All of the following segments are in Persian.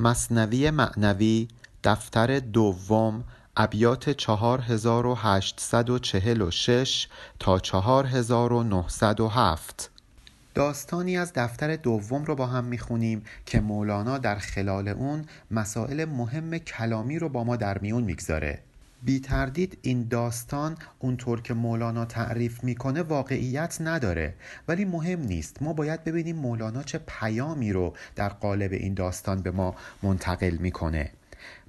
مصنوی معنوی دفتر دوم ابیات 4846 تا 4907 داستانی از دفتر دوم رو با هم می‌خونیم که مولانا در خلال اون مسائل مهم کلامی رو با ما در میون می‌گذاره. بی تردید این داستان اونطور که مولانا تعریف می‌کنه واقعیت نداره. ولی مهم نیست. ما باید ببینیم مولانا چه پیامی رو در قالب این داستان به ما منتقل می‌کنه.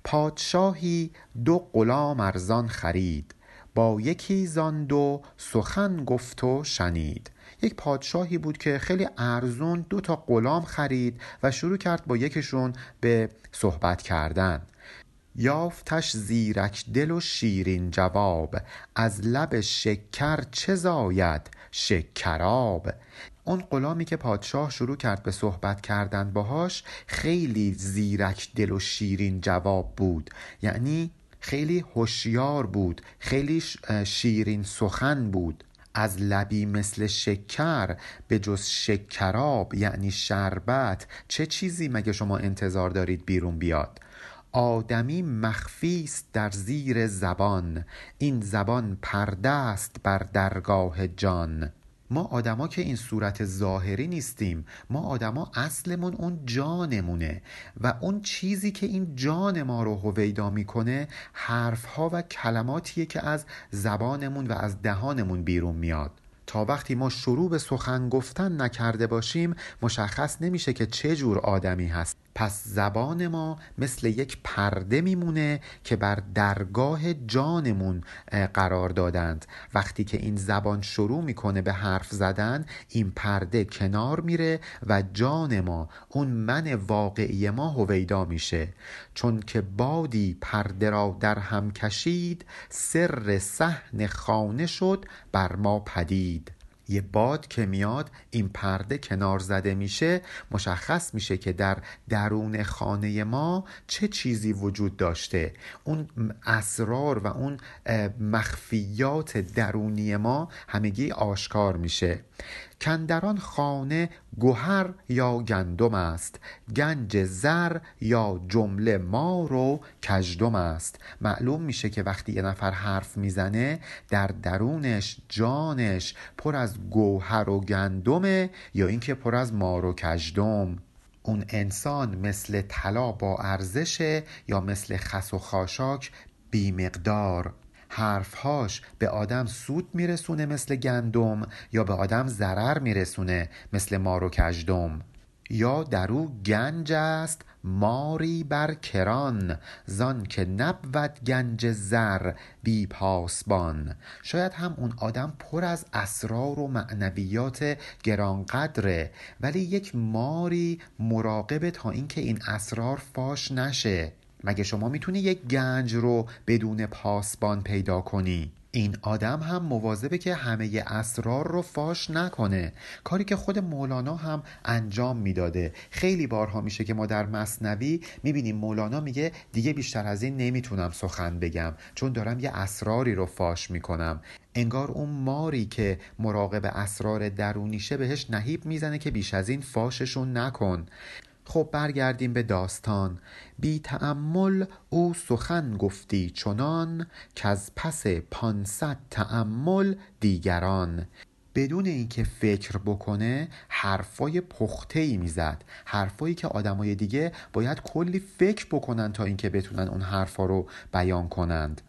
پادشاهی دو غلام ارزان خرید. با یکی زان دو سخن گفت و شنید. یک پادشاهی بود که خیلی ارزون دو تا غلام خرید و شروع کرد با یکشون به صحبت کردن. یافتش زیرک دل و شیرین جواب از لب شکر چه زاید شکراب. اون غلامی که پادشاه شروع کرد به صحبت کردن باهاش خیلی زیرک دل و شیرین جواب بود. یعنی خیلی هوشیار بود خیلی شیرین سخن بود. از لبی مثل شکر به جز شکراب یعنی شربت چه چیزی مگه شما انتظار دارید بیرون بیاد؟ آدمی مخفی است در زیر زبان. این زبان پرده است بر درگاه جان. ما آدما که این صورت ظاهری نیستیم. ما آدما اصلمون اون جانمونه. و اون چیزی که این جان ما رو هویدا می‌کنه حرفها و کلماتیه که از زبانمون و از دهانمون بیرون میاد. تا وقتی ما شروع به سخن گفتن نکرده باشیم مشخص نمیشه که چه جور آدمی هست. پس زبان ما مثل یک پرده میمونه که بر درگاه جانمون قرار دادند. وقتی که این زبان شروع می‌کنه به حرف زدن این پرده کنار میره و جان ما اون من واقعی ما هویدا میشه. چون که بادی پرده را در هم کشید سر صحن خانه شد بر ما پدید. یه باد که میاد این پرده کنار زده میشه مشخص میشه که در درون خانه ما چه چیزی وجود داشته. اون اسرار و اون مخفیات درونی ما همگی آشکار میشه. کندران خانه گوهر یا گندم است گنج زر یا جمله مار و کژدم است. معلوم میشه که وقتی یه نفر حرف می‌زنه در درونش جانش پر از گوهر و گندمه یا اینکه پر از مار و کژدم. اون انسان مثل طلا با ارزشه یا مثل خس و خاشاک بیمقدار. حرفهاش به آدم سود میرسونه مثل گندم یا به آدم ضرر میرسونه مثل مار و کژدم. یا در گنج است ماری بر کران زان که نبود گنج زر بی پاسبان. شاید هم اون آدم پر از اسرار و معنویات گرانقدره ولی یک ماری مراقبه تا اینکه این اسرار فاش نشه. مگه شما می‌تونی یک گنج رو بدون پاسبان پیدا کنی؟ این آدم هم مواظبه که همه اسرار رو فاش نکنه. کاری که خود مولانا هم انجام می‌داده. خیلی بارها میشه که ما در مصنوی می‌بینیم مولانا میگه دیگه بیشتر از این نمی‌تونم سخن بگم چون دارم یه اسراری رو فاش می‌کنم. انگار اون ماری که مراقب اسرار درونیشه بهش نهیب می‌زنه که بیش از این فاششون نکن. خب برگردیم به داستان. بی تأمل او سخن گفتی چنان که از پس پانصد تأمل دیگران. بدون اینکه فکر بکنه حرفای پخته ای می‌زد. حرفایی که آدمای دیگه باید کلی فکر بکنن تا اینکه بتونن اون حرفا رو بیان کنند.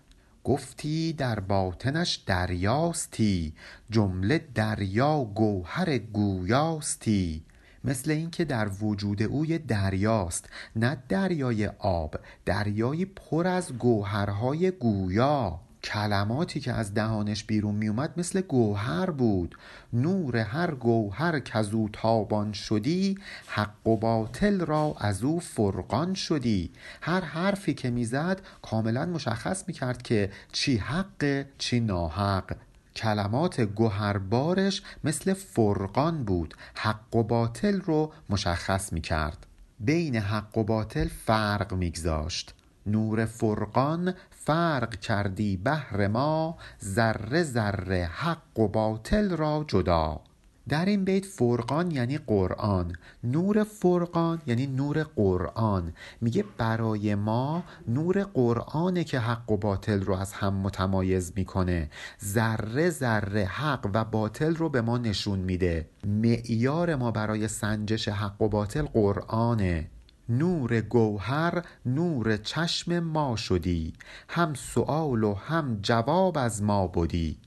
گفتی در باطنش دریاستی جمله دریا گوهر گویاستی. مثل اینکه در وجود او یه دریاست نه دریای آب دریایی پر از گوهرهای گویا. کلماتی که از دهانش بیرون می اومد مثل گوهر بود. نور هر گوهر که از او تابان شدی حق و باطل را از او فرقان شدی. هر حرفی که می‌زد کاملا مشخص می‌کرد که چی حق چی ناحق. کلمات گوهربارش مثل فرقان بود. حق و باطل رو مشخص می کرد بین حق و باطل فرق میگذاشت. نور فرقان فرق کردی بهر ما ذره ذره حق و باطل را جدا. در این بیت فرقان یعنی قرآن. نور فرقان یعنی نور قرآن. میگه برای ما نور قرآنه که حق و باطل رو از هم متمایز می‌کنه. ذره ذره حق و باطل رو به ما نشون میده. معیار ما برای سنجش حق و باطل قرآنه. نور گوهر نور چشم ما شدی. هم سؤال و هم جواب از ما بودی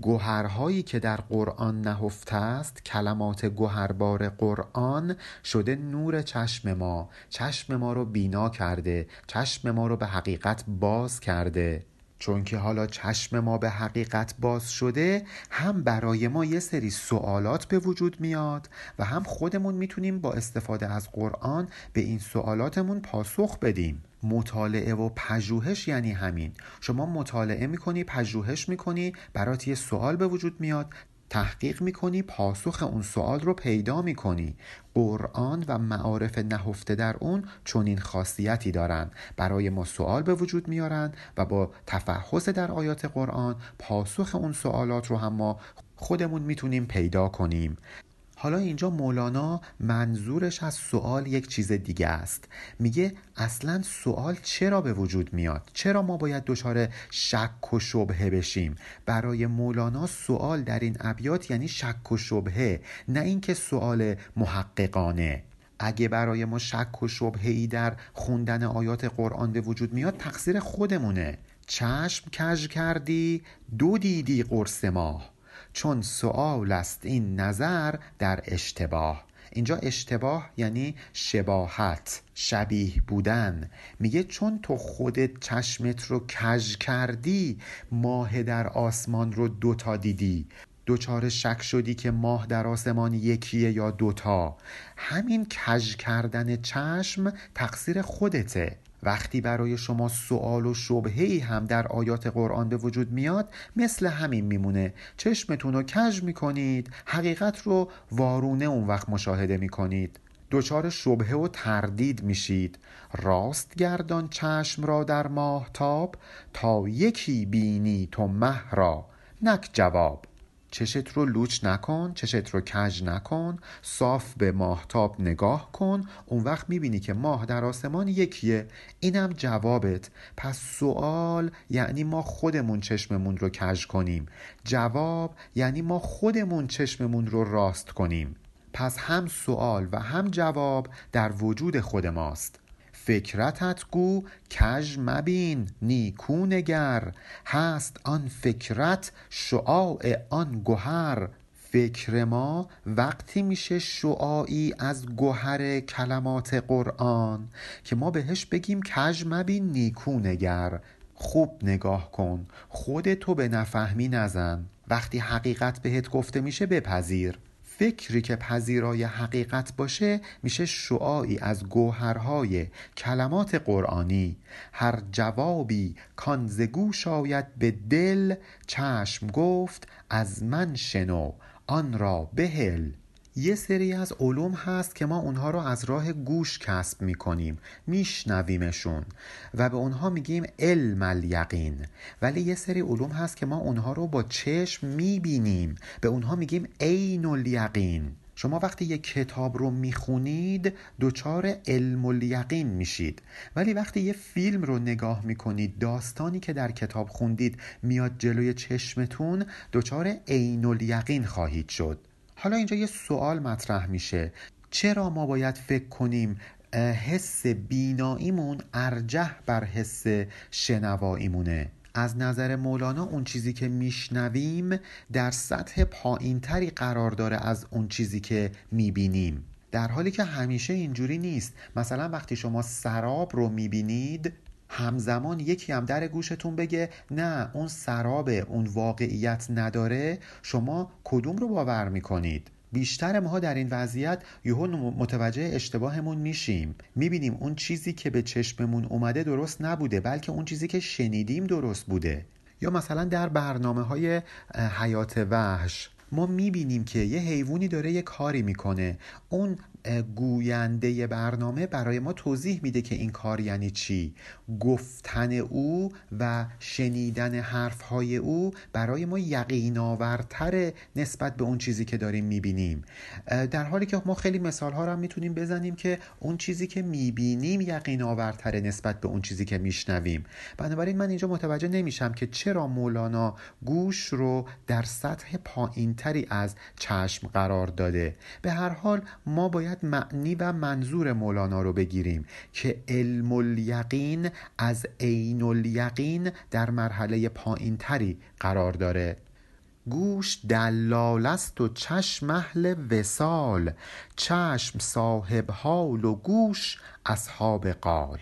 گوهرهایی که در قرآن نهفته است کلمات گوهربار قرآن شده نور چشم ما. چشم ما رو بینا کرده چشم ما رو به حقیقت باز کرده. چون که حالا چشم ما به حقیقت باز شده هم برای ما یه سری سوالات به وجود میاد و هم خودمون می‌تونیم با استفاده از قرآن به این سوالاتمون پاسخ بدیم. مطالعه و پژوهش یعنی همین. شما مطالعه می‌کنی پژوهش می‌کنی برات یه سوال به وجود میاد تحقیق می‌کنی پاسخ اون سوال رو پیدا می‌کنی. قرآن و معارف نهفته در اون چنین خاصیتی دارند برای ما سوال به وجود میارن و با تفحص در آیات قرآن پاسخ اون سوالات رو هم ما خودمون می‌تونیم پیدا کنیم. حالا اینجا مولانا منظورش از سوال یک چیز دیگه است. میگه اصلا سوال چرا به وجود میاد؟ چرا ما باید دچار شک و شبهه بشیم؟ برای مولانا سوال در این ابیات یعنی شک و شبهه نه اینکه سوال محققانه. اگه برای ما شک و شبهه ای در خوندن آیات قرآن به وجود میاد تقصیر خودمونه. چشم کج کردی؟ دو دیدی قرص ماه. چون سوال است این نظر در اشتباه. اینجا اشتباه یعنی شباهت شبیه بودن. میگه چون تو خودت چشمت رو کج کردی ماه در آسمان رو دوتا دیدی. دوچار شک شدی که ماه در آسمان یکیه یا دوتا. همین کج کردن چشم تقصیر خودته. وقتی برای شما سوال و شبهی هم در آیات قرآن به وجود میاد مثل همین میمونه. چشمتون رو کج می‌کنید حقیقت رو وارونه اون وقت مشاهده می‌کنید. دچار شبهه و تردید میشید. راست گردان چشم را در ماهتاب تا یکی بینی تو مه را. نک جواب. چشت رو لوچ نکن چشت رو کج نکن صاف به ماهتاب نگاه کن. اون وقت می‌بینی که ماه در آسمان یکیه. اینم جوابت. پس سوال یعنی ما خودمون چشممون رو کج کنیم. جواب یعنی ما خودمون چشممون رو راست کنیم. پس هم سوال و هم جواب در وجود خود ماست. فکرتت گو کژ مبین نیکو نگر. هست آن فکرت شعاع آن گهر. فکر ما وقتی میشه شعاعی از گوهر کلمات قرآن که ما بهش بگیم کژ مبین نیکو نگر. خوب نگاه کن خودتو به نفهمی نزن. وقتی حقیقت بهت گفته میشه بپذیر. فکری که پذیرای حقیقت باشه میشه شعاعی از گوهرهای کلمات قرآنی. هر جوابی کان ز گوش آید به دل چشم گفت از من شنو آن را بهل. یه سری از علوم هست که ما اونها رو از راه گوش کسب می‌کنیم میشنویمشون و به اونها میگیم علم الیقین. ولی یه سری علوم هست که ما اونها رو با چشم می‌بینیم. به اونها میگیم عین الیقین. شما وقتی یک کتاب رو می‌خونید دچار علم الیقین میشید. ولی وقتی یه فیلم رو نگاه می‌کنید داستانی که در کتاب خوندید میاد جلوی چشمتون دچار عین الیقین خواهید شد. حالا اینجا یه سوال مطرح میشه. چرا ما باید فکر کنیم حس بیناییمون ارجح بر حس شنواییمونه؟ از نظر مولانا اون چیزی که میشنویم در سطح پایینتری قرار داره از اون چیزی که می‌بینیم. در حالی که همیشه اینجوری نیست. مثلا وقتی شما سراب رو می‌بینید همزمان یکی هم در گوشتون بگه نه اون سراب اون واقعیت نداره. شما کدوم رو باور می‌کنید؟ بیشتر ماها در این وضعیت یهو متوجه اشتباهمون میشیم. می‌بینیم اون چیزی که به چشممون اومده درست نبوده بلکه اون چیزی که شنیدیم درست بوده. یا مثلا در برنامه های حیات وحش ما می‌بینیم که یه حیوانی داره یه کاری می‌کنه. اون گوینده برنامه برای ما توضیح میده که این کار یعنی چی. گفتن او و شنیدن حرفهای او برای ما یقین آورتر نسبت به اون چیزی که داریم می‌بینیم. در حالی که ما خیلی مثال ها رو می‌تونیم بزنیم که اون چیزی که می‌بینیم یقین آورتر نسبت به اون چیزی که میشنویم. بنابراین من اینجا متوجه نمیشم که چرا مولانا گوش رو در سطح پایینتری از چشم قرار داده. به هر حال ما باید معنی و منظور مولانا رو بگیریم که علم الیقین از عین الیقین در مرحله پایینتری قرار داره. گوش دلال است و چشم اهل وسال چشم صاحب حال و گوش اصحاب قال.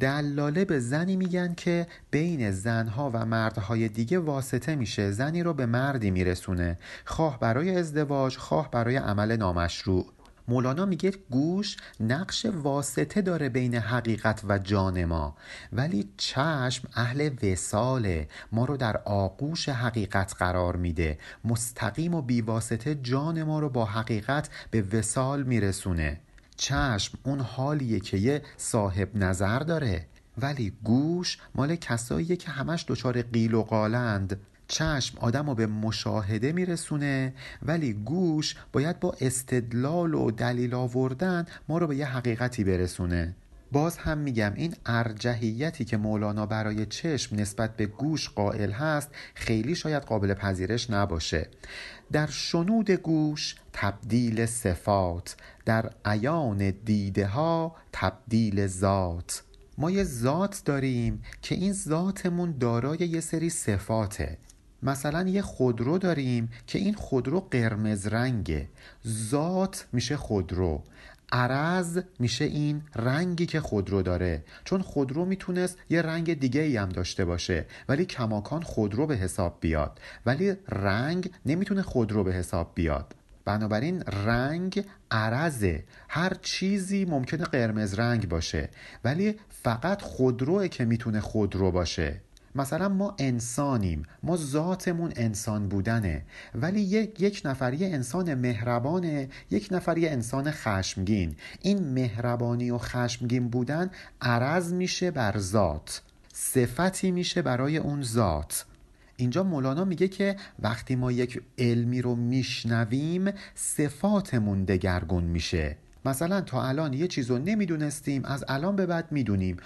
دلاله به زنی میگن که بین زنها و مردهای دیگه واسطه میشه زنی رو به مردی میرسونه خواه برای ازدواج خواه برای عمل نامشروع. مولانا میگه گوش نقش واسطه داره بین حقیقت و جان ما. ولی چشم اهل وساله ما رو در آغوش حقیقت قرار میده. مستقیم و بیواسطه جان ما رو با حقیقت به وسال میرسونه. چشم اون حالیه که یه صاحب نظر داره. ولی گوش مال کساییه که همش دچار قیل و قالند. چشم آدم رو به مشاهده میرسونه ولی گوش باید با استدلال و دلیل آوردن ما رو به یه حقیقتی برسونه. باز هم میگم این ارجحیتی که مولانا برای چشم نسبت به گوش قائل هست خیلی شاید قابل پذیرش نباشه. در شنود گوش تبدیل صفات در عیان دیده ها تبدیل ذات. ما یه ذات داریم که این ذاتمون دارای یه سری صفاته. مثلا یه خودرو داریم که این خودرو قرمز رنگه. ذات میشه خودرو. عرض میشه این رنگی که خودرو داره. چون خودرو می‌تونست یه رنگ دیگه ای هم داشته باشه ولی کماکان خودرو به حساب بیاد. ولی رنگ نمی‌تونه خودرو به حساب بیاد. بنابراین رنگ عرضه. هر چیزی ممکنه قرمز رنگ باشه ولی فقط خودروه که می‌تونه خودرو باشه. مثلا ما انسانیم ما ذاتمون انسان بودنه ولی یک, یک نفر یه انسان مهربانه یک نفر یه انسان خشمگین. این مهربانی و خشمگین بودن عرض میشه بر ذات صفتی میشه برای اون ذات. اینجا مولانا میگه که وقتی ما یک علمی رو میشنویم صفاتمون دگرگون میشه. مثلا تا الان یه چیز رو نمی‌دونستیم از الان به بعد می‌دونیم.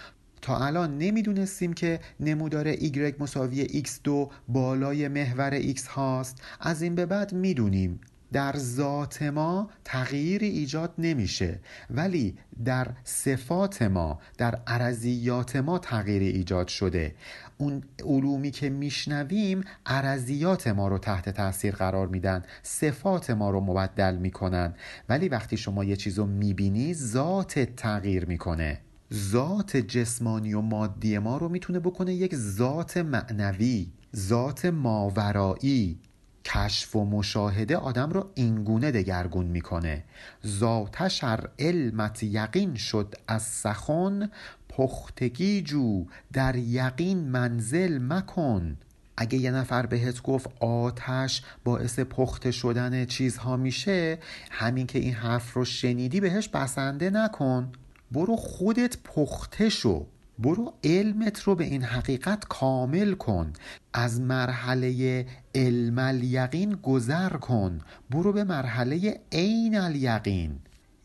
تا الان نمی‌دونستیم که نمودار y مساوی x2 بالای محور x هاست. از این به بعد می‌دونیم در ذات ما تغییری ایجاد نمیشه ولی در صفات ما در عرضیات ما تغییری ایجاد شده. اون علومی که میشنویم عرضیات ما رو تحت تاثیر قرار میدن صفات ما رو مبدل می‌کنن. ولی وقتی شما یه چیز رو می‌بینی ذات تغییر می‌کنه. ذات جسمانی و مادی ما رو می‌تونه بکنه یک ذات معنوی ذات ماورایی. کشف و مشاهده آدم رو اینگونه دگرگون می‌کنه. ذاتش ار علمت یقین شد از سخن پختگی جو در یقین منزل مکن. اگه یه نفر بهت گفت آتش باعث پخته شدن چیزها میشه همین که این حرف رو شنیدی بهش بسنده نکن. برو خودت پخته شو. برو علمت رو به این حقیقت کامل کن. از مرحله علم الیقین گذر کن. برو به مرحله عین الیقین.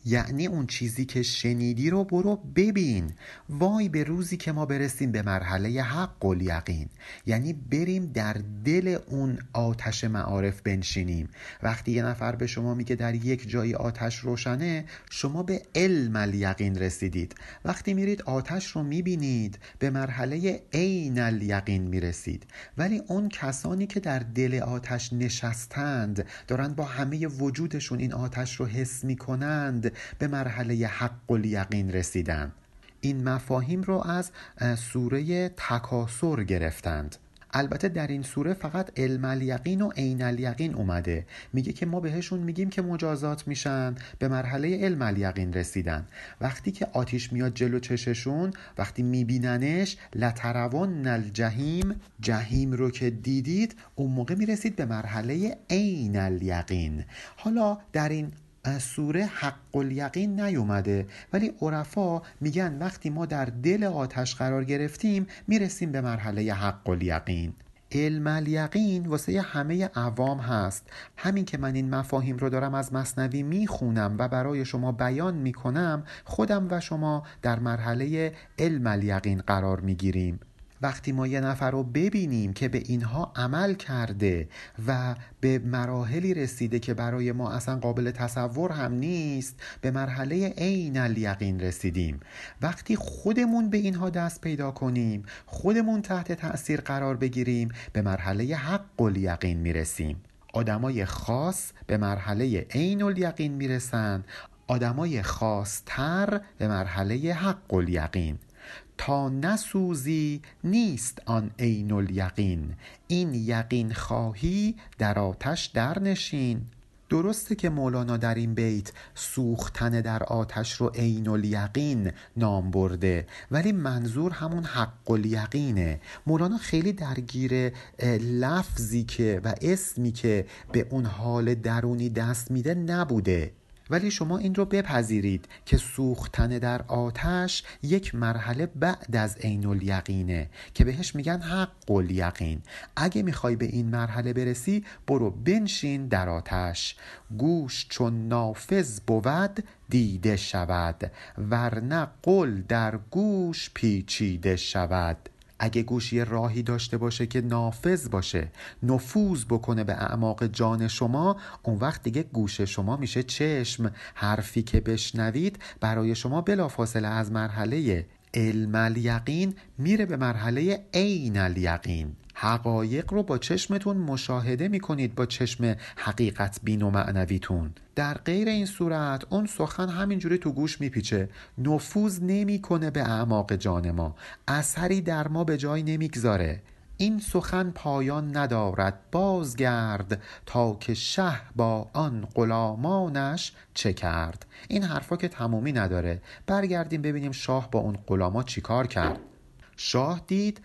یعنی اون چیزی که شنیدی رو برو ببین. وای به روزی که ما برسیم به مرحله حق و یقین. یعنی بریم در دل اون آتش معارف بنشینیم. وقتی یه نفر به شما میگه در یک جایی آتش روشنه شما به علم الیقین رسیدید. وقتی میرید آتش رو می‌بینید به مرحله عین الیقین می‌رسید. ولی اون کسانی که در دل آتش نشستند دارند با همه وجودشون این آتش رو حس می‌کنند به مرحله حق و یقین رسیدن. این مفاهیم رو از سوره تکاسر گرفتند. البته در این سوره فقط علم الیقین و عین الیقین اومده. میگه که ما بهشون میگیم که مجازات میشن به مرحله علم الیقین رسیدن. وقتی که آتیش میاد جلو چششون وقتی میبیننش لتروان الجحیم جهیم رو که دیدید اون موقع می‌رسید به مرحله عین الیقین. حالا در این سوره حق الیقین نیومده. ولی عرفا میگن وقتی ما در دل آتش قرار گرفتیم می‌رسیم به مرحله حق الیقین علم الیقین واسه همه عوام هست. همین که من این مفاهیم رو دارم از مصنوی می‌خونم و برای شما بیان می‌کنم خودم و شما در مرحله علم الیقین قرار می‌گیریم. وقتی ما یه نفر رو ببینیم که به اینها عمل کرده و به مراحلی رسیده که برای ما اصلا قابل تصور هم نیست به مرحله عین الیقین رسیدیم. وقتی خودمون به اینها دست پیدا کنیم خودمون تحت تأثیر قرار بگیریم به مرحله حق الیقین می‌رسیم. آدمای خاص به مرحله عین الیقین می‌رسن آدمای خاصتر به مرحله حق الیقین. تا نسوزی نیست آن عین الیقین. این یقین خواهی در آتش در نشین. درسته که مولانا در این بیت سوختن در آتش رو عین الیقین نام برده ولی منظور همون حق الیقینه. مولانا خیلی درگیر لفظی که و اسمی که به اون حال درونی دست میده نبوده. ولی شما این رو بپذیرید که سوختن در آتش یک مرحله بعد از عین الیقینه که بهش میگن حق الیقین. اگه می‌خوای به این مرحله برسی برو بنشین در آتش. گوش چون نافذ بود دیده شود ورنه قل در گوش پیچیده شود. اگه گوش یه راهی داشته باشه که نافذ باشه نفوذ بکنه به اعماق جان شما اون وقت دیگه گوش شما میشه چشم. حرفی که بشنوید برای شما بلافاصله از مرحله علم الیقین میره به مرحله عین الیقین. حقایق رو با چشمتون مشاهده می‌کنید با چشم حقیقت بین و معنویتون در غیر این صورت اون سخن همینجوری تو گوش میپیچه. نفوذ نمی‌کنه به اعماق جان ما. اثری در ما به جای نمی‌گذاره. این سخن پایان ندارد. بازگرد تا که شه با آن غلامانش چه کرد. این حرفا که تمومی نداره. برگردیم ببینیم شاه با اون غلاما چیکار کرد. شاه دید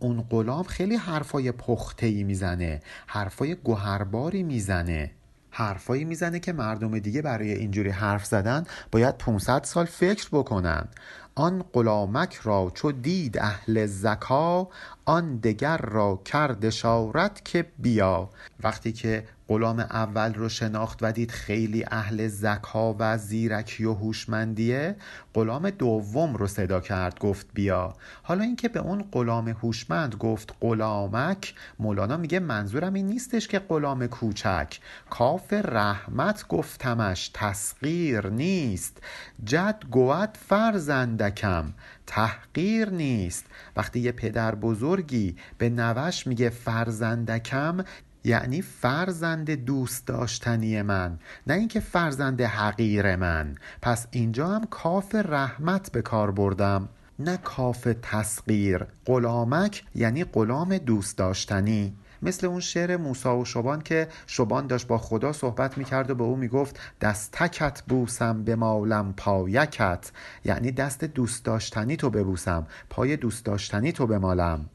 اون غلام خیلی حرفای پخته می‌زنه. حرفای گوهرباری می‌زنه. حرفایی می‌زنه که مردم دیگه برای اینجوری حرف زدن باید 500 سال فکر بکنن. آن غلامک را چو دید اهل زکا آن دگر را کرد اشارت که بیا. وقتی که غلام اول رو شناخت و دید خیلی اهل زکا و زیرکی و هوشمندیه غلام دوم رو صدا کرد گفت بیا. حالا اینکه به اون غلام هوشمند گفت غلامک مولانا میگه منظورم این نیستش که غلام کوچک. کاف رحمت گفتمش تسقیر نیست. جد گوت فرزندکم. تحقیر نیست. وقتی یه پدر بزرگی به نوش میگه فرزندکم یعنی فرزند دوست داشتنی من نه اینکه فرزند حقیر من. پس اینجا هم کاف رحمت به کار بردم. نه کاف تسقیر غلامک یعنی غلام دوست داشتنی. مثل اون شعر موسا و شبان که شبان داشت با خدا صحبت می‌کرد و به او می‌گفت دستکت بوسم به مالم پایکت. یعنی دست دوست داشتنی تو ببوسم پای دوست داشتنی تو بمالم.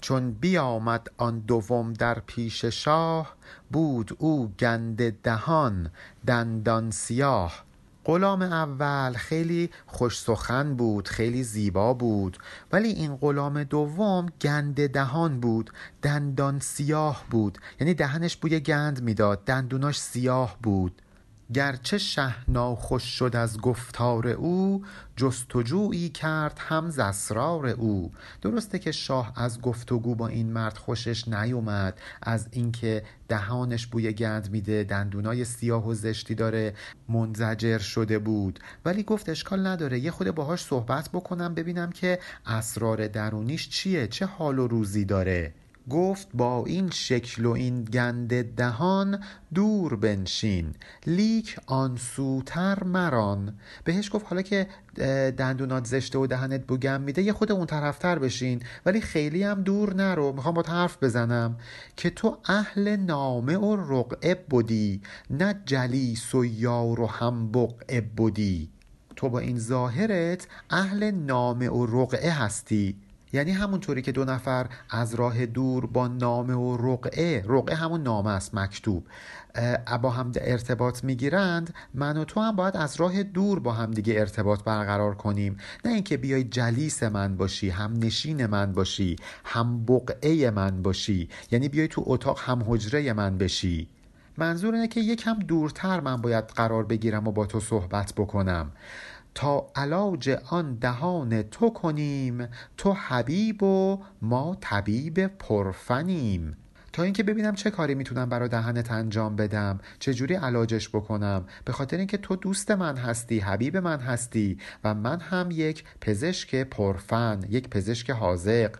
چون بیامد آن دوم در پیش شاه بود او گند دهان دندان سیاه. غلام اول خیلی خوش سخن بود خیلی زیبا بود. ولی این غلام دوم گند دهان بود دندان سیاه بود. یعنی دهنش بوی گند می‌داد دندوناش سیاه بود. گرچه شه ناخوش شد از گفتار او جستجویی کرد هم ز اسرار او. درسته که شاه از گفتگو با این مرد خوشش نیومد از اینکه دهانش بوی گند میده دندونای سیاه و زشتی داره منزجر شده بود. ولی گفت اشکال نداره یه خود باهاش صحبت بکنم ببینم که اسرار درونیش چیه چه حال و روزی داره. گفت با این شکل و این گند دهان دور بنشین لیک آن سوتر مران. بهش گفت حالا که دندونات زشته و دهنت بوگم میده یه خود اون طرفتر بشین ولی خیلی هم دور نرو. می‌خوام با حرف بزنم که تو اهل نامه و رقعه بودی نه جلیس و یار و هم بودی. تو با این ظاهرت اهل نامه و رقعه هستی. یعنی همونطوری که دو نفر از راه دور با نامه و رقعه رقعه همون نامه است مکتوب. با هم ارتباط می‌گیرند من و تو هم باید از راه دور با هم دیگه ارتباط برقرار کنیم. نه اینکه بیای جلیس من باشی هم نشین من باشی هم بقعه من باشی. یعنی بیای تو اتاق هم حجره من بشی. منظور اینه که یکم دورتر من باید قرار بگیرم و با تو صحبت بکنم. تا علاج آن دهان تو کنیم تو حبیب و ما طبیب پرفنیم. تا اینکه ببینم چه کاری می‌تونم برای دهنت انجام بدم چه جوری علاجش بکنم. به خاطر اینکه تو دوست من هستی حبیب من هستی و من هم یک پزشک پرفن یک پزشک حاضق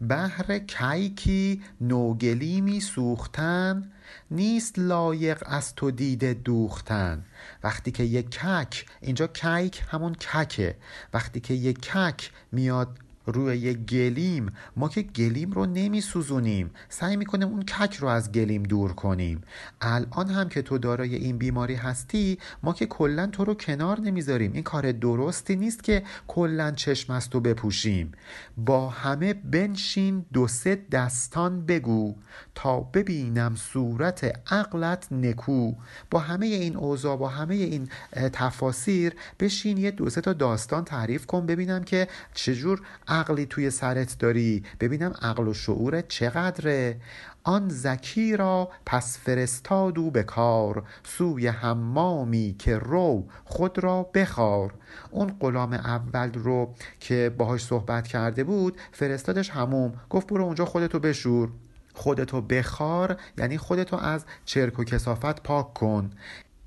بهر کیکی نوگلیمی سوختن نیست لایق از تو دیده دوختن. وقتی که یک کک اینجا کیک همون ککه. وقتی که یک کک میاد روی یک گلیم. ما که گلیم رو نمی سوزونیم سعی می‌کنیم اون کک رو از گلیم دور کنیم. الان هم که تو دارای این بیماری هستی ما که کلا تو رو کنار نمی‌ذاریم. این کار درستی نیست که کلا چشم از تو بپوشیم. با همه بنشین دو سه دستان بگو تا ببینم صورت عقلت نکو. با همه این اوضاع با همه این تفاسیر بشین یه دو سه تا داستان تعریف کن ببینم که چجور عقلی توی سرت داری؟ ببینم عقل و شعورت چقدره. آن زکی را پس فرستادو به کار. سوی حمامی که رو خود را بخار. اون غلام اول رو که باهاش صحبت کرده بود فرستادش هموم گفت برو اونجا خودتو بشور. خودتو بخار یعنی خودتو از چرک و کسافت پاک کن.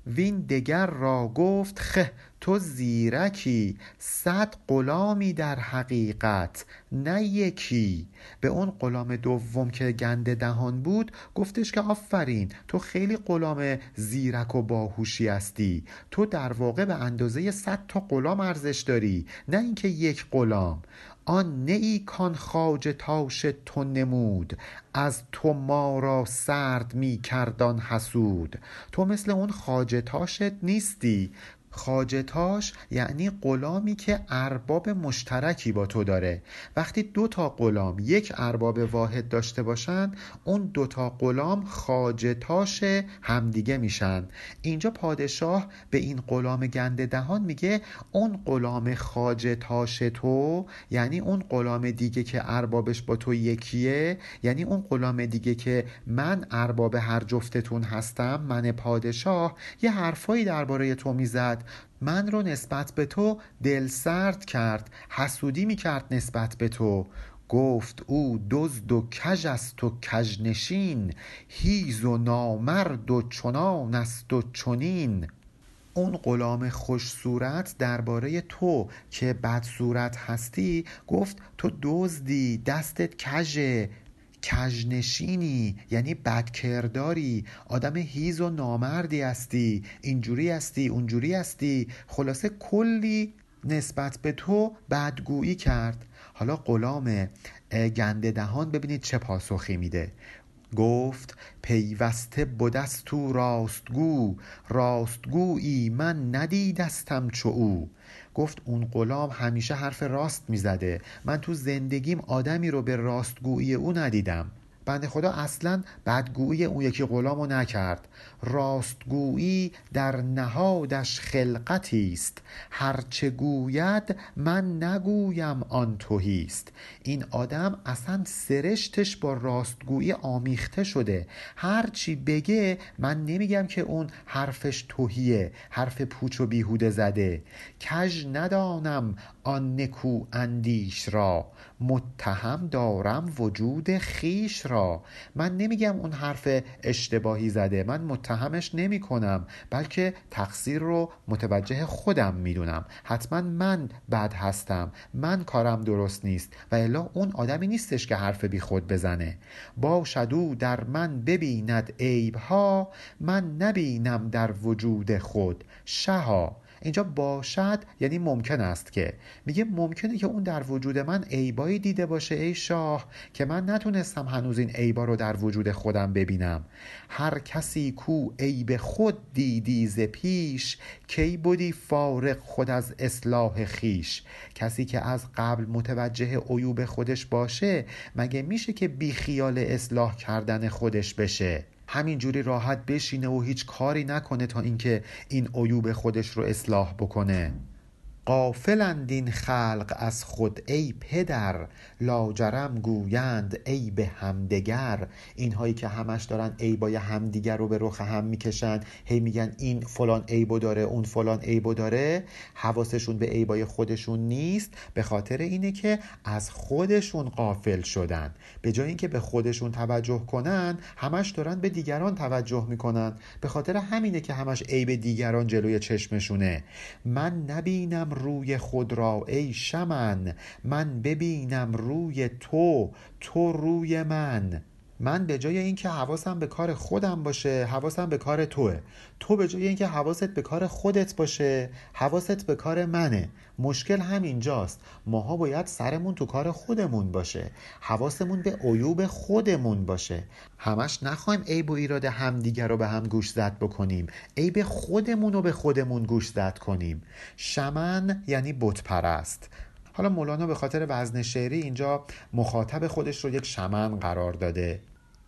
وین دگر را گفت خه تو زیرکی صد غلامی در حقیقت نه یکی. به اون غلام دوم که گنده دهان بود گفتش که آفرین تو خیلی غلام زیرک و باهوشی هستی. تو در واقع به اندازه صد تا غلام ارزش داری نه اینکه یک غلام. آن نه ای کان خاج تاش تو نمود. از تو ما را سرد می کردان حسود. تو مثل اون خاج تاشت نیستی. خاجتاش یعنی غلامی که ارباب مشترکی با تو داره. وقتی دو تا غلام یک ارباب واحد داشته باشن اون دو تا غلام خاجتاش همدیگه میشن. اینجا پادشاه به این غلام گنده دهان میگه اون غلام خاجتاش تو یعنی اون غلام دیگه که اربابش با تو یکیه یعنی اون غلام دیگه که من ارباب هر جفتتون هستم من پادشاه یه حرفایی درباره تو می‌زد. من رو نسبت به تو دل سرد کرد حسودی می کرد نسبت به تو. گفت او دزد و کژ است و کژنشین هیز و نامرد و چنان است و چنین. اون غلام خوش صورت درباره تو که بد صورت هستی گفت تو دزدی دستت کژه. کژنشینی یعنی بدکرداری. آدم هیز و نامردی هستی. اینجوری هستی اونجوری هستی. خلاصه کلی نسبت به تو بدگویی کرد. حالا غلام گنده دهان ببینید چه پاسخی میده. گفت پیوسته بدست تو راستگو. راستگویی من ندیدستم چو او. گفت اون غلام همیشه حرف راست می‌زده. من تو زندگیم آدمی رو به راستگویی او ندیدم. بنده خدا اصلا بدگویی اون یکی غلامو نکرد. راستگویی در نهادش خلقتی است. هرچه گوید من نگویم آن توهیست این آدم اصلا سرشتش با راستگویی آمیخته شده. هرچی بگه من نمیگم که اون حرفش توهیه حرف پوچ و بیهوده زده. کژ ندانم آن نکو اندیش را. متهم دارم وجود خیش را. من نمیگم اون حرف اشتباهی زده. من متهمش نمی کنم بلکه تقصیر رو متوجه خودم می‌دونم. حتما من بد هستم. من کارم درست نیست. و الا اون آدمی نیستش که حرف بی خود بزنه. باشد او در من ببیند عیبها من نبینم در وجود خود شها اینجا باشد یعنی ممکن است که. میگه ممکنه که اون در وجود من عیبایی دیده باشه ای شاه که من نتونستم هنوز این عیبا رو در وجود خودم ببینم. هر کسی کو عیب خود دیدی ز پیش کی بودی فارق خود از اصلاح خیش؟ کسی که از قبل متوجه عیوب خودش باشه مگه میشه که بی خیال اصلاح کردن خودش بشه؟ همینجوری راحت بشینه و هیچ کاری نکنه تا اینکه این عیوب خودش رو اصلاح بکنه. قافلند این خلق از خود ای پدر. لاجرم گویند ای به همدگر. اینهایی که همش دارن عیبای همدیگر رو به رخ هم می‌کشن. هی میگن این فلان عیبو داره اون فلان عیبو داره. حواسشون به عیبای خودشون نیست. به خاطر اینه که از خودشون قافل شدن. به جای اینکه به خودشون توجه کنن همش دارن به دیگران توجه می‌کنن. به خاطر همینه که همش عیب دیگران جلوی چشمشونه. من نبینم روی خود را ای شمن من ببینم روی تو تو روی من. من به جای اینکه حواسم به کار خودم باشه حواسم به کار توه. تو به جای اینکه حواست به کار خودت باشه حواست به کار منه. مشکل همینجاست. ماها باید سرمون تو کار خودمون باشه. حواسمون به عیوب خودمون باشه. همش نخوایم عیب و ایراد همدیگر رو به هم گوش زد بکنیم. عیب خودمون رو به خودمون گوش زد کنیم. شمن یعنی بت پرست حالا مولانا به خاطر وزن شعری اینجا مخاطب خودش رو یک شمن قرار داده.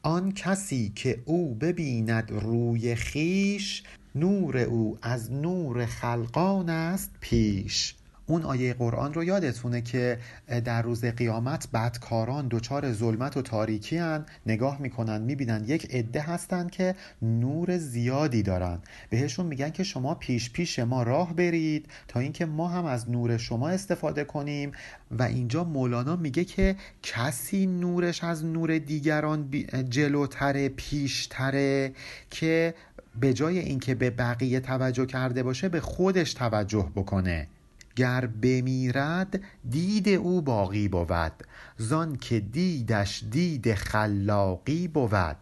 آن کسی که او ببیند روی خیش نور او از نور خلقان است پیش. اون آیه قرآن رو یادتونه که در روز قیامت بدکاران دچار ظلمت و تاریکی هن نگاه می‌کنن می‌بینن یک عده هستن که نور زیادی دارن. بهشون میگن که شما پیش پیش ما راه برید تا اینکه ما هم از نور شما استفاده کنیم. و اینجا مولانا میگه که کسی نورش از نور دیگران جلوتره پیشتره که به جای اینکه به بقیه توجه کرده باشه به خودش توجه بکنه. گر بمیرد دید او باقی بود. زان که دیدش دید خلاقی بود.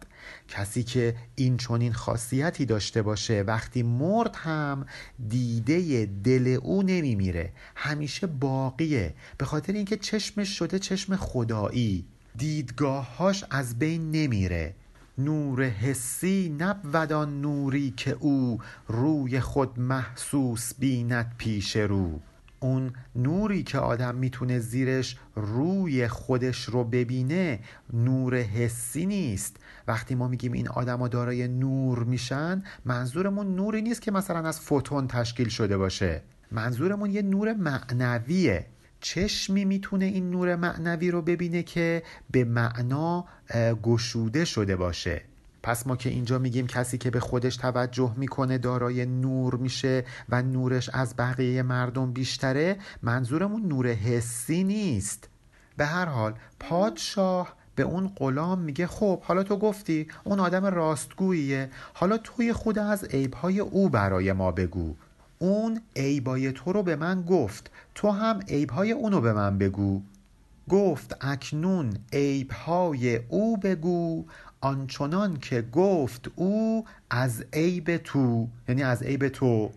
کسی که این چنین خاصیتی داشته باشه وقتی مرد هم دیده دل او نمیمیره همیشه باقیه. به خاطر اینکه چشمش شده چشم خدایی. دیدگاههاش از بین نمیره. نور حسی نبود آن نوری که او روی خود محسوس بیند پیش رو. اون نوری که آدم می‌تونه زیرش روی خودش رو ببینه نور حسی نیست. وقتی ما میگیم این آدما دارای نور میشن منظورمون نوری نیست که مثلا از فوتون تشکیل شده باشه. منظورمون یه نور معنویه. چشمی می‌تونه این نور معنوی رو ببینه که به معنا گشوده شده باشه. پس ما که اینجا میگیم کسی که به خودش توجه می‌کنه دارای نور میشه و نورش از بقیه مردم بیشتره منظورمون نور حسی نیست. به هر حال پادشاه به اون غلام میگه خب حالا تو گفتی اون آدم راستگوییه. حالا توی خود از عیبهای او برای ما بگو. اون عیبای تو رو به من گفت. تو هم عیبهای اونو به من بگو. گفت اکنون عیبهای او بگو آنچنان که گفت او از عیب تو یعنی از عیب تو.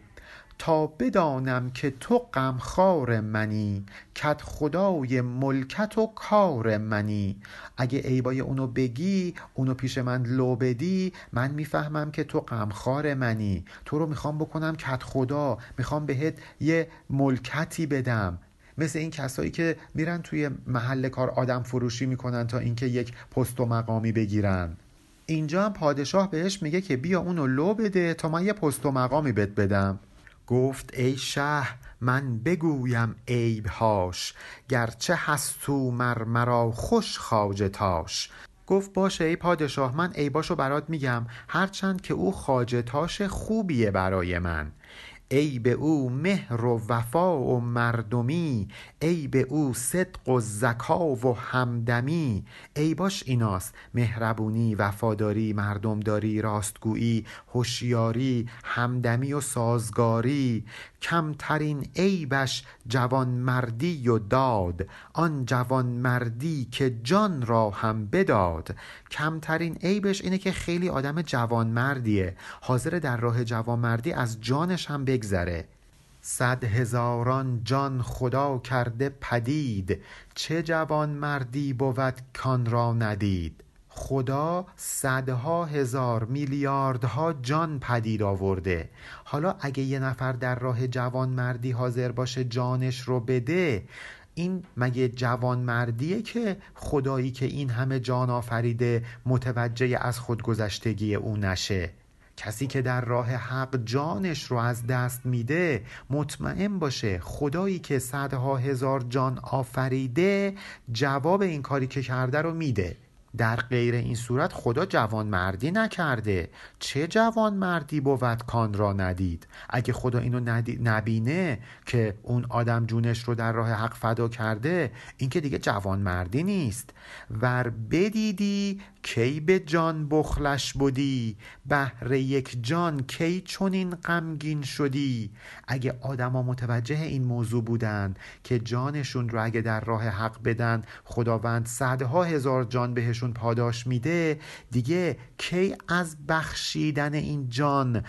تا بدانم که تو غمخوار منی کت خدای ملکت و کار منی. اگه عیبای اونو بگی اونو پیش من لو بدی من می‌فهمم که تو غمخوار منی. تو رو می‌خوام بکنم کت خدا می‌خوام بهت یه ملکتی بدم. مثل این کسایی که میرن توی محل کار آدم فروشی می‌کنن تا اینکه یک پست و مقامی بگیرن. اینجا هم پادشاه بهش میگه که بیا اونو لو بده تا من یه پست و مقامی بهت بدم. گفت ای شه من بگویم عیبهاش گرچه هست تو مر مرا خوش خاجتاش گفت باشه ای پادشاه من عیباشو برات میگم هرچند که او خاجتاش خوبیه برای من. ای به او مهر و وفا و مردمی به او صدق و زکا و همدمی. ای باش ایناست مهربونی وفاداری مردمداری راستگویی هوشیاری همدمی و سازگاری. کمترین عیبش جوان مردی و داد آن جوان مردی که جان را هم بداد. کمترین عیبش اینه که خیلی آدم جوان مردیه حاضر در راه جوان مردی از جانش هم بگذره. صد هزاران جان خدا کرده پدید. چه جوانمردی بود کان را ندید. خدا صدها هزار میلیاردها جان پدید آورده. حالا اگه یه نفر در راه جوانمردی حاضر باشه جانش رو بده این مگه جوانمردیه که خدایی که این همه جان آفریده متوجه از خودگذشتگی او نشه؟ کسی که در راه حق جانش رو از دست میده مطمئن باشه خدایی که صدها هزار جان آفریده جواب این کاری که کرده رو میده. در غیر این صورت خدا جوان مردی نکرده. چه جوان مردی بود کان را ندید؟ اگه خدا اینو نبینه که اون آدم جونش رو در راه حق فدا کرده این که دیگه جوان مردی نیست. ور بدیدی کی به جان بخلش بودی بهر یک جان کی چنین غمگین شدی؟ اگه آدما متوجه این موضوع بودن که جانشون رو اگه در راه حق بدن خداوند صدها هزار جان بهشون پاداش میده دیگه کی از بخشیدن این جان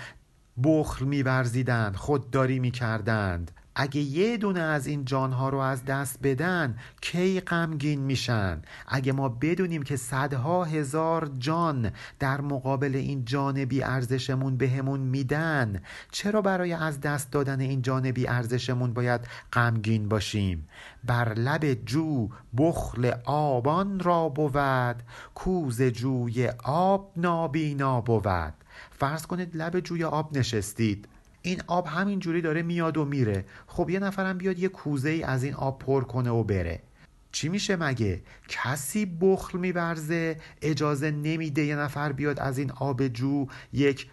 بخل میورزیدند خودداری می‌کردند؟ اگه یه دونه از این جانها رو از دست بدن کی غمگین میشن؟ اگه ما بدونیم که صدها هزار جان در مقابل این جان بی ارزشمون بهمون میدن چرا برای از دست دادن این جان بی ارزشمون باید غمگین باشیم؟ بر لب جو بخل آبان را بود کوز جوی آب نابینا بود. فرض کنید لب جوی آب نشستید. این آب همینجوری داره میاد و میره. خب یه نفرم بیاد یه کوزه ای از این آب پر کنه و بره. چی میشه مگه؟ کسی بخل میورزه اجازه نمیده یه نفر بیاد از این آب جو یک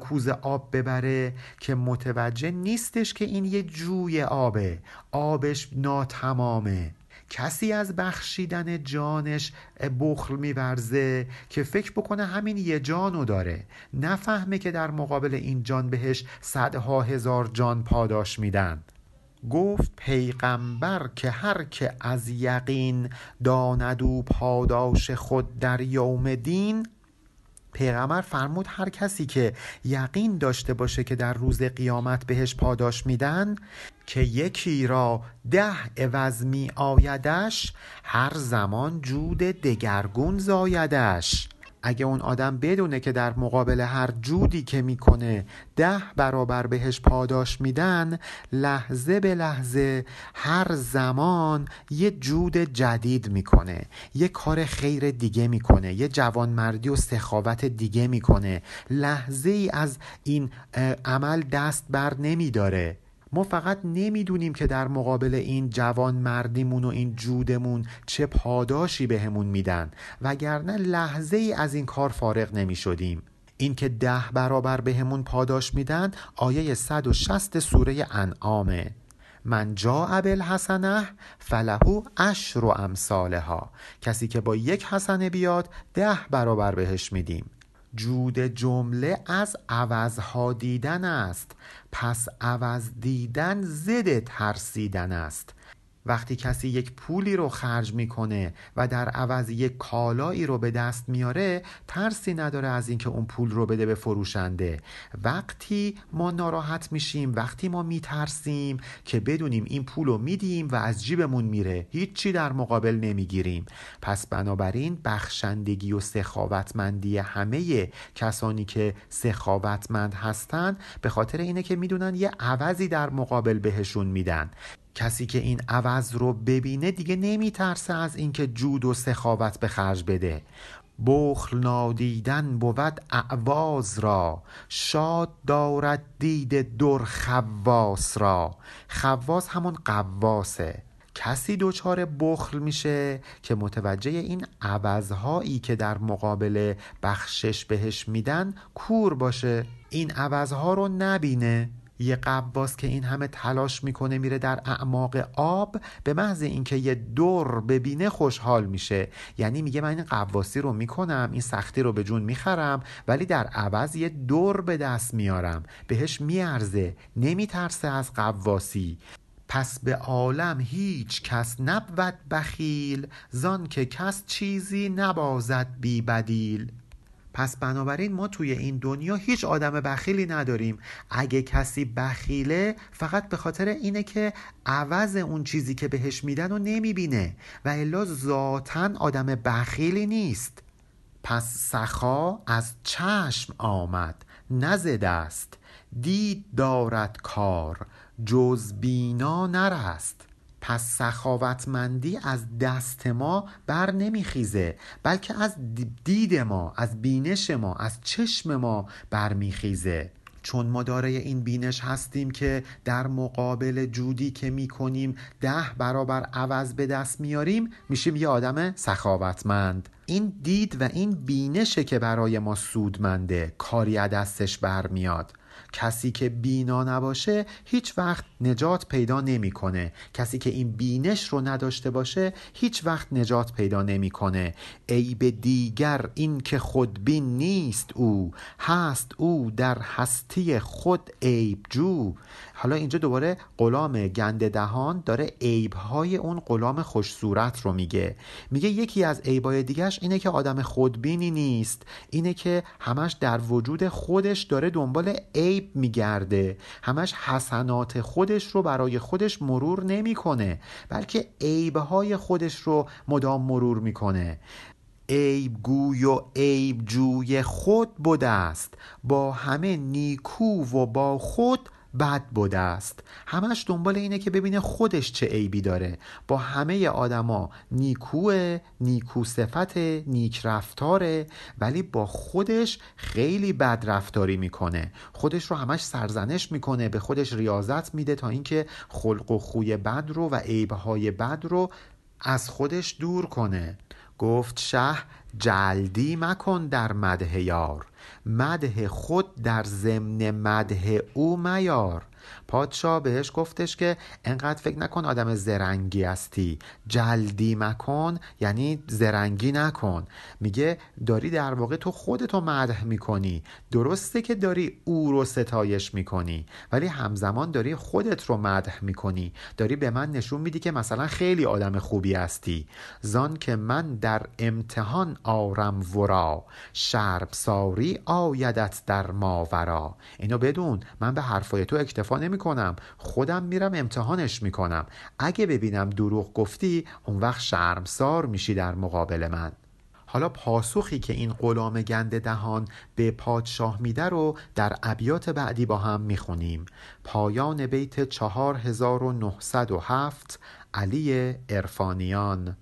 کوزه آب ببره که متوجه نیستش که این یه جوی آبه. آبش ناتمامه. کسی از بخشیدن جانش بخل میورزه که فکر بکنه همین یه جانو داره. نفهمه که در مقابل این جان بهش صدها هزار جان پاداش میدن. گفت پیغمبر که هر که از یقین داند و پاداش خود در یوم دین پیغمبر فرمود هر کسی که یقین داشته باشه که در روز قیامت بهش پاداش میدن که یکی را ده عوض می آیدش هر زمان جود دگرگون زایدش. اگه اون آدم بدونه که در مقابل هر جودی که می‌کنه ده برابر بهش پاداش میدن لحظه به لحظه هر زمان یه جود جدید می‌کنه یه کار خیر دیگه می‌کنه یه جوانمردی و سخاوت دیگه می‌کنه. لحظه ای از این عمل دست بر نمیداره. ما فقط نمی‌دونیم که در مقابل این جوان مردیمون و این جودمون چه پاداشی بهمون میدن وگرنه لحظه ای از این کار فارغ نمی شدیم این که ده برابر بهمون پاداش میدن آیه 160 سوره انعامه. من جا بالحسنه فلهو اشر و امثالها. کسی که با یک حسنه بیاد ده برابر بهش میدیم. جود جمله از عوضها دیدن است پس عوض دیدن ضد ترسیدن است. وقتی کسی یک پولی رو خرج می‌کنه و در عوض یک کالایی رو به دست میاره ترسی نداره از اینکه اون پول رو بده به فروشنده. وقتی ما ناراحت میشیم وقتی ما میترسیم که بدونیم این پول رو میدیم و از جیبمون میره هیچی در مقابل نمی‌گیریم. پس بنابراین بخشندگی و سخاوتمندی همه کسانی که سخاوتمند هستن به خاطر اینه که می‌دونن یه عوضی در مقابل بهشون میدن. کسی که این عوض رو ببینه دیگه نمیترسه از اینکه جود و سخاوت به خرج بده. بخل نادیدن بود اعواز را شاد دارد دید در خواس را. خواس همون قواسه. کسی دچار بخل میشه که متوجه این عوضهایی که در مقابل بخشش بهش میدن کور باشه. این عوضها رو نبینه. یه قواس که این همه تلاش می‌کنه میره در اعماق آب به محض اینکه یه دور ببینه خوشحال میشه. یعنی میگه من این قواسی رو می‌کنم این سختی رو به جون می‌خرم ولی در عوض یه دور به دست میارم. بهش میارزه نمیترسه از قواسی. پس به عالم هیچ کس نبود بخیل زان که کس چیزی نبازد بی بدیل. پس بنابراین ما توی این دنیا هیچ آدم بخیلی نداریم. اگه کسی بخیله فقط به خاطر اینه که عوض اون چیزی که بهش میدن رو نمی‌بینه و الا ذاتا آدم بخیلی نیست. پس سخا از چشم آمد نزد است. دید دارد کار جز بینا نرست. پس سخاوتمندی از دست ما بر نمیخیزه بلکه از دید ما از بینش ما از چشم ما برمیخیزه. چون ما داره این بینش هستیم که در مقابل جودی که می‌کنیم ده برابر عوض به دست میاریم میشیم یه آدم سخاوتمند. این دید و این بینشه که برای ما سودمنده کاری از دستش برمیاد. کسی که بینا نباشه هیچ وقت نجات پیدا نمی‌کنه. کسی که این بینش رو نداشته باشه هیچ وقت نجات پیدا نمی‌کنه. عیب دیگر این که خودبین نیست او هست او در هستی خود عیب جو حالا اینجا دوباره غلام گند دهان داره عیبهای اون غلام خوش صورت رو میگه. میگه یکی از عیبای دیگرش اینه که آدم خودبینی نیست. اینه که همش در وجود خودش داره دنبال عیب میگرده. همش حسنات خودش رو برای خودش مرور نمی‌کنه بلکه عیبهای خودش رو مدام مرور می‌کنه. عیب گوی و عیب جوی خود بوده است. با همه نیکو و با خود بد بوده است. همش دنبال اینه که ببینه خودش چه عیبی داره. با همه آدما نیکوه نیکو صفت نیک رفتاره ولی با خودش خیلی بد رفتاری می‌کنه. خودش رو همش سرزنش می‌کنه به خودش ریاضت میده تا اینکه خلق و خوی بد رو و عیبهای بد رو از خودش دور کنه. گفت شه جلدی مکن در مده یار. مده خود در ضمن مده او میار. پادشاه بهش گفتش که انقدر فکر نکن آدم زرنگی هستی. جلدی مکن یعنی زرنگی نکن. میگه داری در واقع تو خودتو مدح می‌کنی. درسته که داری او رو ستایش می‌کنی ولی همزمان داری خودت رو مدح می‌کنی. داری به من نشون میدی که مثلا خیلی آدم خوبی هستی. زان که من در امتحان آرم ورا. شرب ساری آیدت در ماورا. اینو بدون من به حرفای تو اکتفا نمی کنم خودم میرم امتحانش می‌کنم. اگه ببینم دروغ گفتی اون وقت شرمسار میشی در مقابل من. حالا پاسخی که این غلام گند دهان به پادشاه میده رو در ابیات بعدی با هم می‌خونیم. پایان بیت 4907 علی ارفانیان